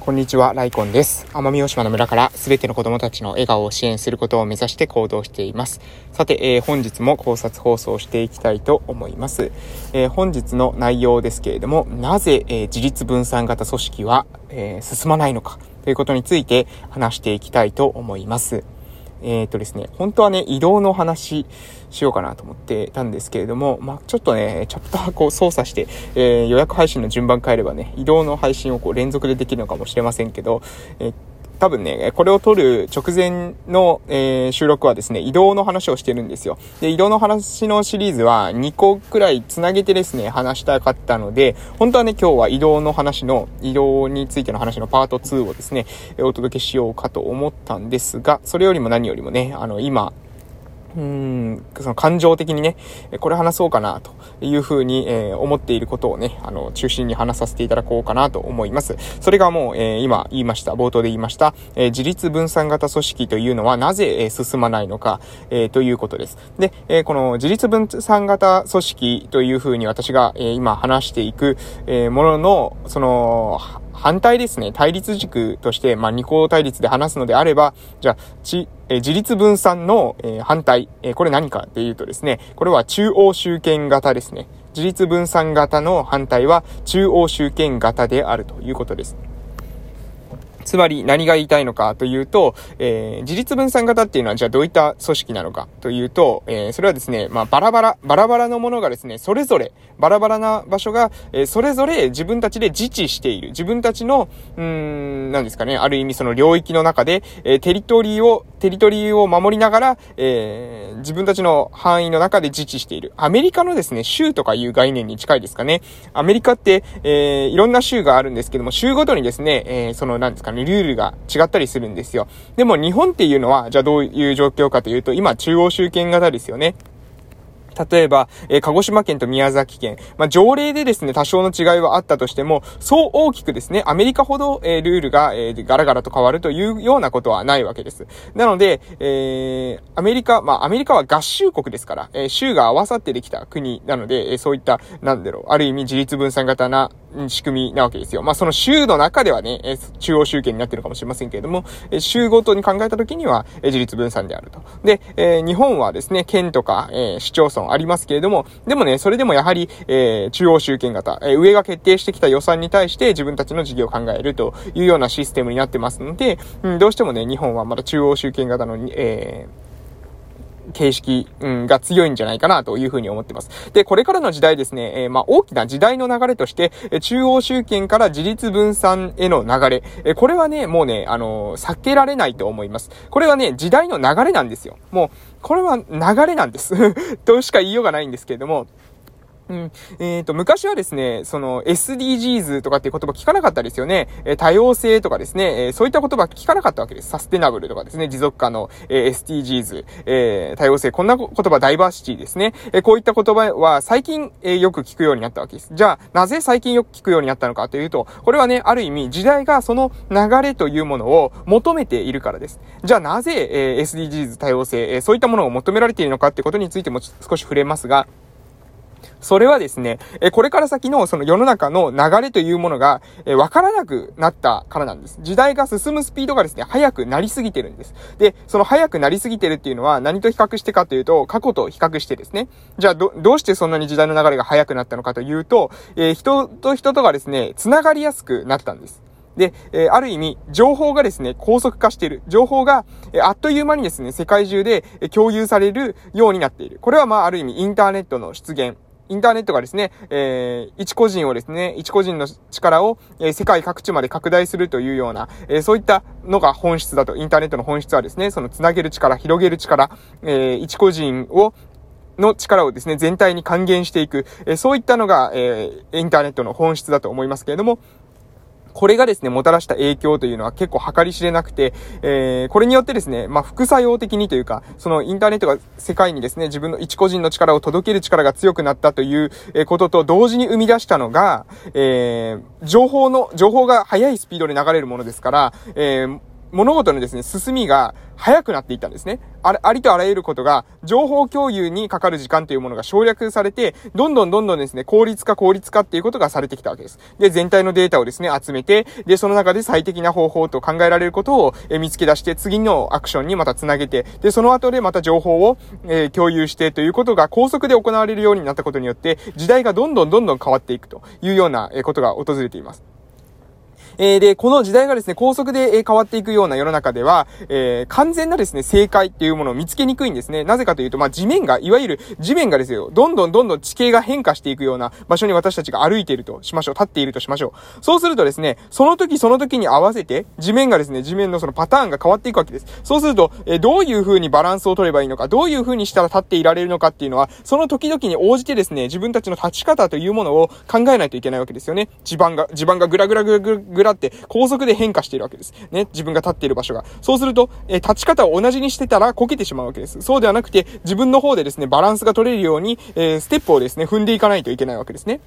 こんにちは、ライコンです。奄美大島の村からすべての子供たちの笑顔を支援することを目指して行動しています。さて、えー、本日も考察放送していきたいと思います。えー、本日の内容ですけれども、なぜ、えー、自立分散型組織は、え進まないのかということについて話していきたいと思います。えっ、ー、とですね、本当はね、移動の話しようかなと思ってたんですけれども、まあ、ちょっとね、チャプターこう操作して、えー、予約配信の順番変えればね、移動の配信をこう連続でできるのかもしれませんけど、えー多分ね、これを撮る直前の、えー、収録はですね、移動の話をしてるんですよ。で、移動の話のシリーズは2個くらい繋げてですね、話したかったので、本当はね、今日は移動の話の、移動についての話のパート2をですね、お届けしようかと思ったんですが、それよりも何よりもね、あの、今、うん、その感情的にね、これ話そうかなというふうに、えー、思っていることをね、あの、中心に話させていただこうかなと思います。それがもう、えー、今言いました、冒頭で言いました、えー、自立分散型組織というのはなぜ、え、進まないのか、え、ということです。で、え、この自立分散型組織というふうに私が、え、今話していく、え、ものの、その、反対ですね、対立軸として、まあ、二項対立で話すのであれば、じゃあ、ち、え自立分散の、え反対、えこれ何かっていうとですね、これは中央集権型ですね。自立分散型の反対は中央集権型であるということです。つまり何が言いたいのかというと、えー、自立分散型っていうのはじゃあどういった組織なのかというと、えー、それはですね、まあバラバラ、バラバラのものがですね、それぞれ、バラバラな場所が、えー、それぞれ自分たちで自治している。自分たちの、うん、なんですかね、ある意味その領域の中で、えー、テリトリーを、テリトリーを守りながら、えー、自分たちの範囲の中で自治している。アメリカのですね、州とかいう概念に近いですかね。アメリカって、えー、いろんな州があるんですけども、州ごとにですね、えー、その、なんですかね、ルールが違ったりするんですよ。でも日本っていうのは、じゃあどういう状況かというと、今中央集権型ですよね。例えば、えー、鹿児島県と宮崎県。まあ、条例でですね、多少の違いはあったとしても、そう大きくですね、アメリカほど、えー、ルールが、えー、ガラガラと変わるというようなことはないわけです。なので、えー、アメリカ、まあ、アメリカは合衆国ですから、えー、州が合わさってできた国なので、えー、そういった、なんだろう、ある意味自立分散型な仕組みなわけですよ。まあ、その州の中ではね、え、中央集権になってるかもしれませんけれども、え、州ごとに考えたときには、え、自立分散であると。で、え、日本はですね、県とか、え、市町村ありますけれども、でもね、それでもやはり、え、中央集権型、え、上が決定してきた予算に対して自分たちの事業を考えるというようなシステムになってますので、うん、どうしてもね、日本はまだ中央集権型の、えー、形式、うん、が強いんじゃないかなというふうに思ってます。で、これからの時代ですね、えー、まあ、大きな時代の流れとして、中央集権から自立分散への流れ、えー、これはね、もうね、あのー、避けられないと思います。これはね、時代の流れなんですよ。もう、これは流れなんです。としか言いようがないんですけれども、うん。えっ、ー、と、昔はですね、その SDGs とかっていう言葉聞かなかったですよね。えー、多様性とかですね、えー、そういった言葉聞かなかったわけです。サステナブルとかですね、持続可能、え SDGs、え多様性、こんな言葉、ダイバーシティですね。えこういった言葉は最近、えよく聞くようになったわけです。じゃあ、なぜ最近よく聞くようになったのかというと、これはね、ある意味、時代がその流れというものを求めているからです。じゃあ、なぜ、え SDGs 多様性、えそういったものを求められているのかってことについても少し触れますが、それはですね、え、これから先のその世の中の流れというものが、え、わからなくなったからなんです。時代が進むスピードがですね、速くなりすぎてるんです。で、その速くなりすぎてるっていうのは何と比較してかというと、過去と比較してですね。じゃあ、ど、どうしてそんなに時代の流れが速くなったのかというと、えー、人と人とがですね、繋がりやすくなったんです。で、えー、ある意味、情報がですね、高速化している。情報が、えー、あっという間にですね、世界中でえ共有されるようになっている。これはまあ、ある意味、インターネットの出現。インターネットがですね、えー、一個人をですね、一個人の力を、えー、世界各地まで拡大するというような、えー、そういったのが本質だと、インターネットの本質はですね、その繋げる力、広げる力、えー、一個人を、の力をですね、全体に還元していく、えー、そういったのが、えー、インターネットの本質だと思いますけれども、これがですね、もたらした影響というのは結構計り知れなくて、えー、これによってですね、まあ、副作用的にというか、そのインターネットが世界にですね、自分の一個人の力を届ける力が強くなったということと同時に生み出したのが、えー、情報の、情報が速いスピードで流れるものですから、えー、物事のですね、進みが早くなっていったんですね。あありとあらゆることが、情報共有にかかる時間というものが省略されて、どんどんどんどんですね、効率化効率化っていうことがされてきたわけです。で、全体のデータをですね、集めて、で、その中で最適な方法と考えられることを、え見つけ出して、次のアクションにまた繋げて、で、その後でまた情報を、えー、共有してということが高速で行われるようになったことによって、時代がどんどんどんどん変わっていくというようなことが訪れています。えー、で、この時代がですね、高速で、え変わっていくような世の中では、えー、完全なですね、正解っていうものを見つけにくいんですね。なぜかというと、まあ、地面が、いわゆる地面がですよ、どんどんどんどん地形が変化していくような場所に私たちが歩いているとしましょう。立っているとしましょう。そうするとですね、その時その時に合わせて、地面がですね、地面のそのパターンが変わっていくわけです。そうすると、えー、どういう風にバランスを取ればいいのか、どういう風にしたら立っていられるのかっていうのは、その時々に応じてですね、自分たちの立ち方というものを考えないといけないわけですよね。地盤が、地盤がぐらぐらぐらぐらぐらって高速で変化しているわけです。ね、自分が立っている場所が。そうすると、え、立ち方を同じにしてたらこけてしまうわけです。そうではなくて、自分の方でですね、バランスが取れるように、えー、ステップをですね、踏んでいかないといけないわけですね。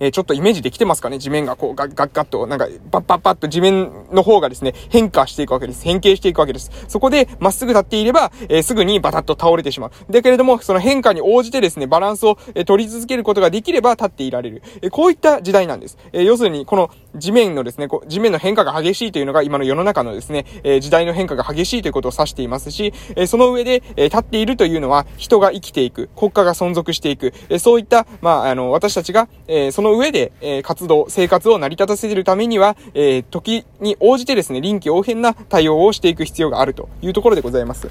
えー、ちょっとイメージできてますかね？地面がこうガッガッガッと、なんか、バッバッバッと地面の方がですね、変化していくわけです。変形していくわけです。そこで、まっすぐ立っていれば、えー、すぐにバタッと倒れてしまう。だけれども、その変化に応じてですね、バランスを、えー、取り続けることができれば立っていられる。え、こういった時代なんです。え、要するに、この地面のですね、こう地面の変化が激しいというのが今の世の中のですね、えー、時代の変化が激しいということを指していますし、えー、その上で、えー、立っているというのは人が生きていく、国家が存続していく、え、そういった、まあ、あの、私たちが、え、その上で、え、活動、生活を成り立たせるためには、え、時に応じてですね、臨機応変な対応をしていく必要があるというところでございます。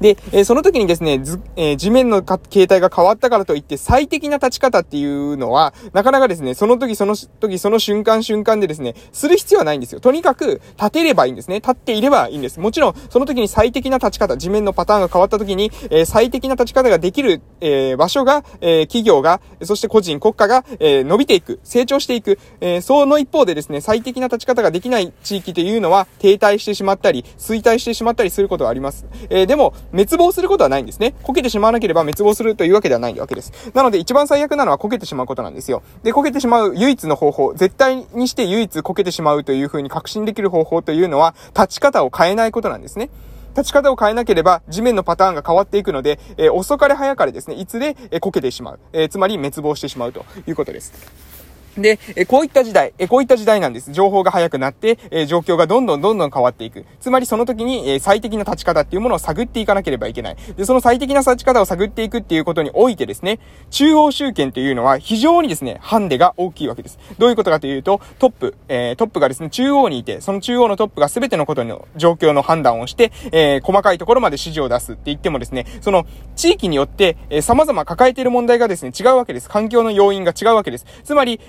で、えー、その時にですね、ず、え、地面の形態が変わったからといって最適な立ち方っていうのは、なかなかですね、その時その時その瞬間瞬間でですね、する必要はないんですよ。とにかく立てればいいんですね。立っていればいいんです。もちろん、その時に最適な立ち方、地面のパターンが変わった時に、えー、最適な立ち方ができる、え場所が、え企業が、そして個人、国家が、え伸びていく、成長していく、えその一方でですね、最適な立ち方ができない地域というのは停滞してしまったり、衰退してしまったりすることがあります。えでも、滅亡することはないんですね。こけてしまわなければ滅亡するというわけではないわけです。なので一番最悪なのはこけてしまうことなんですよ。で、こけてしまう唯一の方法、絶対にして唯一こけてしまうという風に確信できる方法というのは、立ち方を変えないことなんですね。立ち方を変えなければ地面のパターンが変わっていくので、えー、遅かれ早かれですね、いつで、えー、こけてしまう。えー、つまり滅亡してしまうということです。で、えこういった時代、えこういった時代なんです。情報が早くなって、え状況がどんどんどんどん変わっていく。つまりその時に、え最適な立ち方っていうものを探っていかなければいけない。で、その最適な立ち方を探っていくっていうことにおいてですね、中央集権というのは非常にですね、ハンデが大きいわけです。どういうことかというと、トップ、え、トップがですね、中央にいて、その中央のトップが全てのことの状況の判断をして、え、細かいところまで指示を出すって言ってもですね、その地域によって、え、様々抱えている問題がですね、違うわけです。環境の要因が違うわけです。つまり、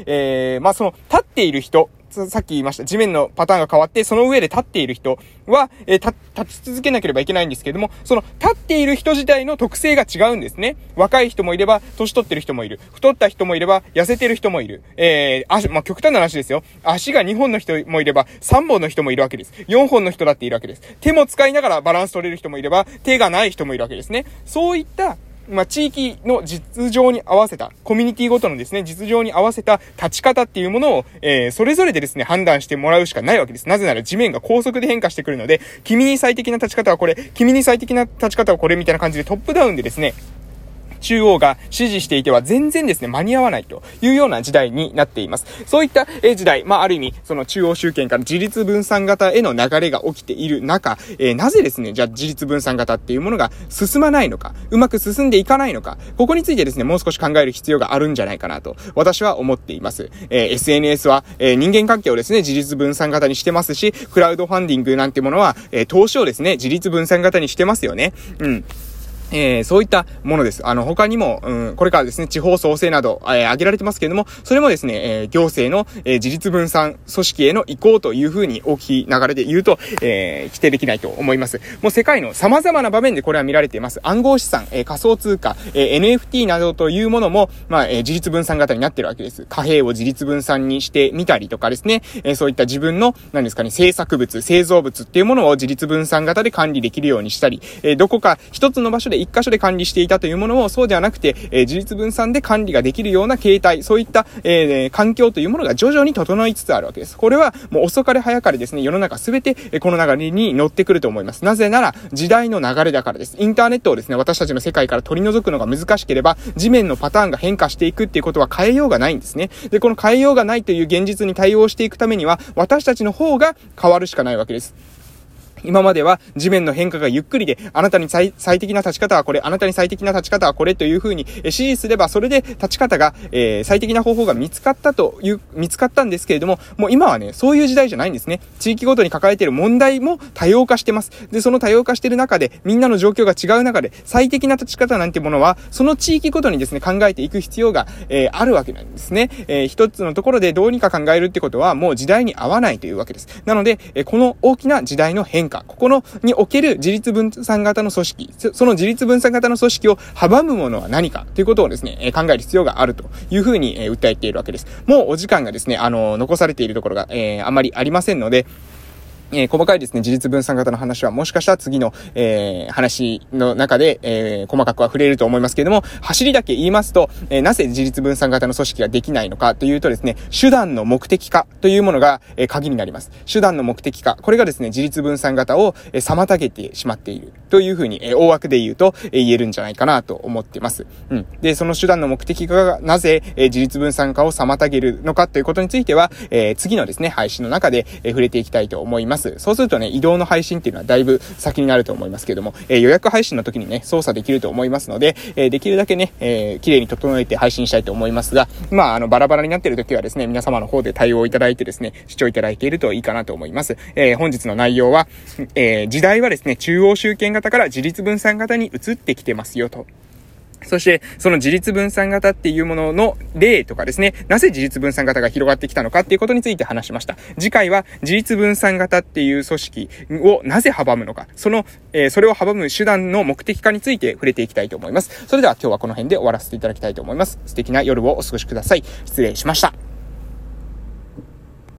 ー、まあ、その、立っている人、さっき言いました。地面のパターンが変わって、その上で立っている人は、えー、立ち続けなければいけないんですけども、その立っている人自体の特性が違うんですね。若い人もいれば、年取ってる人もいる。太った人もいれば、痩せてる人もいる。えー、足、まあ、極端な話ですよ。足が2本の人もいれば、3本の人もいるわけです。4本の人だっているわけです。手も使いながらバランス取れる人もいれば、手がない人もいるわけですね。そういったまあ、地域の実情に合わせた、コミュニティごとのですね、実情に合わせた立ち方っていうものを、えー、それぞれでですね、判断してもらうしかないわけです。なぜなら地面が高速で変化してくるので、君に最適な立ち方はこれ、君に最適な立ち方はこれみたいな感じでトップダウンでですね、中央が指示していては全然ですね、間に合わないというような時代になっています。そういった時代、まあ、ある意味、その中央集権から自立分散型への流れが起きている中、え、なぜですね、じゃあ自立分散型っていうものが進まないのか、うまく進んでいかないのか、ここについてですね、もう少し考える必要があるんじゃないかなと、私は思っています。え、SNS は、え、人間関係をですね、自立分散型にしてますし、クラウドファンディングなんてものは、え投資をですね、自立分散型にしてますよね。うん。えー、そういったものです。あの、他にも、うん、これからですね、地方創生など、えー、挙げられてますけれども、それもですね、えー、行政の、えー、自立分散組織への移行というふうに大きい流れで言うと、えー、規定できないと思います。もう世界の様々な場面でこれは見られています。暗号資産、えー、仮想通貨、えー、NFT などというものも、まあ、えー、自立分散型になってるわけです。貨幣を自立分散にしてみたりとかですね、えー、そういった自分の、何ですかね、制作物、製造物っていうものを自立分散型で管理できるようにしたり、えー、どこか一つの場所でで一箇所で管理していたというものを、そうではなくて、えー、自立分散で管理ができるような形態、そういった、えー、環境というものが徐々に整いつつあるわけです。これは、もう遅かれ早かれですね、世の中すべて、えこの流れに乗ってくると思います。なぜなら、時代の流れだからです。インターネットをですね、私たちの世界から取り除くのが難しければ、地面のパターンが変化していくっていうことは変えようがないんですね。で、この変えようがないという現実に対応していくためには、私たちの方が変わるしかないわけです。今までは地面の変化がゆっくりで、あなたに最適な立ち方はこれ、あなたに最適な立ち方はこれというふうに指示すれば、それで立ち方が、えー、最適な方法が見つかったという、見つかったんですけれども、もう今はね、そういう時代じゃないんですね。地域ごとに抱えている問題も多様化してます。で、その多様化している中で、みんなの状況が違う中で、最適な立ち方なんてものは、その地域ごとにですね、考えていく必要が、えー、あるわけなんですね。えー、一つのところでどうにか考えるってことは、もう時代に合わないというわけです。なので、えこの大きな時代の変化、ここの、ににおける自立分散型の組織、その自立分散型の組織を阻むものは何か。ということをですね、考える必要があるというふうに訴えているわけです。もうお時間がですね、あの、残されているところが、えー、あまりありませんので、えー、細かいですね、自立分散型の話はもしかしたら次の、えー、話の中で、えー、細かくは触れると思いますけれども、走りだけ言いますと、えなぜ自立分散型の組織ができないのかというとですね、手段の目的化というものが、え鍵になります。手段の目的化。これがですね、自立分散型を、え妨げてしまっているというふうに、え大枠で言うと、え言えるんじゃないかなと思ってます。うん。で、その手段の目的化がなぜ、え自立分散化を妨げるのかということについては、え次のですね、配信の中で、え触れていきたいと思います。ます。そうするとね、移動の配信っていうのはだいぶ先になると思いますけども、えー、予約配信の時にね、操作できると思いますので、えー、できるだけね、えー、綺麗に整えて配信したいと思いますが、まあ、あの、バラバラになっている時はですね、皆様の方で対応いただいてですね、視聴いただけるといいかなと思います。えー、本日の内容は、えー、時代はですね、中央集権型から自立分散型に移ってきてますよと。そして、その自立分散型っていうものの例とかですね、なぜ自立分散型が広がってきたのかっていうことについて話しました。次回は自立分散型っていう組織をなぜ阻むのか、その、えー、それを阻む手段の目的化について触れていきたいと思います。それでは今日はこの辺で終わらせていただきたいと思います。素敵な夜をお過ごしください。失礼しました。